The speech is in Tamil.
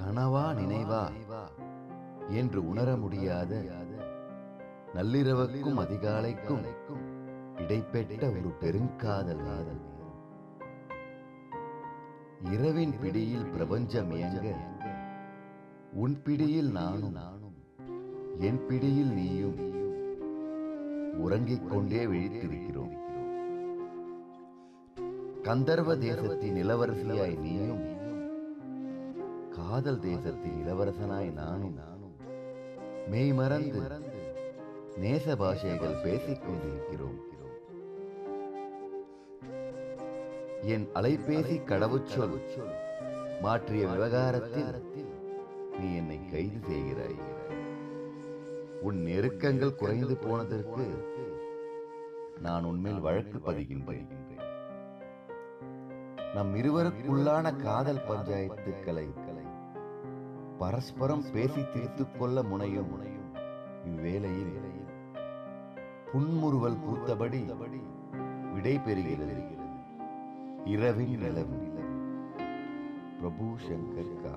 கனவா நினைவா என்று உணர முடியாத நள்ளிரவுக்கும் அதிகாலைக்கும் இடைப்பெற்ற ஒரு பெருங்காதல் நேரம். இரவின் பிடியில் பிரபஞ்சம் இயங்க உன் பிடியில் நானும் என் பிடியில் நீயும் உறங்கிக் கொண்டே விழித்திருக்கிறோம். கந்தர்வ தேசத்தின் இளவரசியாய் நீயும் காதல் தேசத்தில் இளவரசனாய் நானும் மெய் மறந்து நேச பாஷைகள் பேசிக் கொண்டிருக்கிறோம். என் அலைபேசி கடவுச்சொல் மாற்றிய விவகாரத்தில் நீ என்னை கைது செய்கிறாய். உன் நெருக்கங்கள் குறைந்து போனதற்கு நான் உன்மேல் வழக்கு பதிகின்றேன். நம் இருவருக்குள்ளான காதல் பஞ்சாயத்துக்களை பரஸ்பரம் பேசி தீர்த்துக் கொள்ள முனையும் முனையும் இவ்வேளையில் புன்முறுவல் பூத்தபடி விடை பெறுகிறது. இரவின் நிலவு பிரபு சங்கர் கா.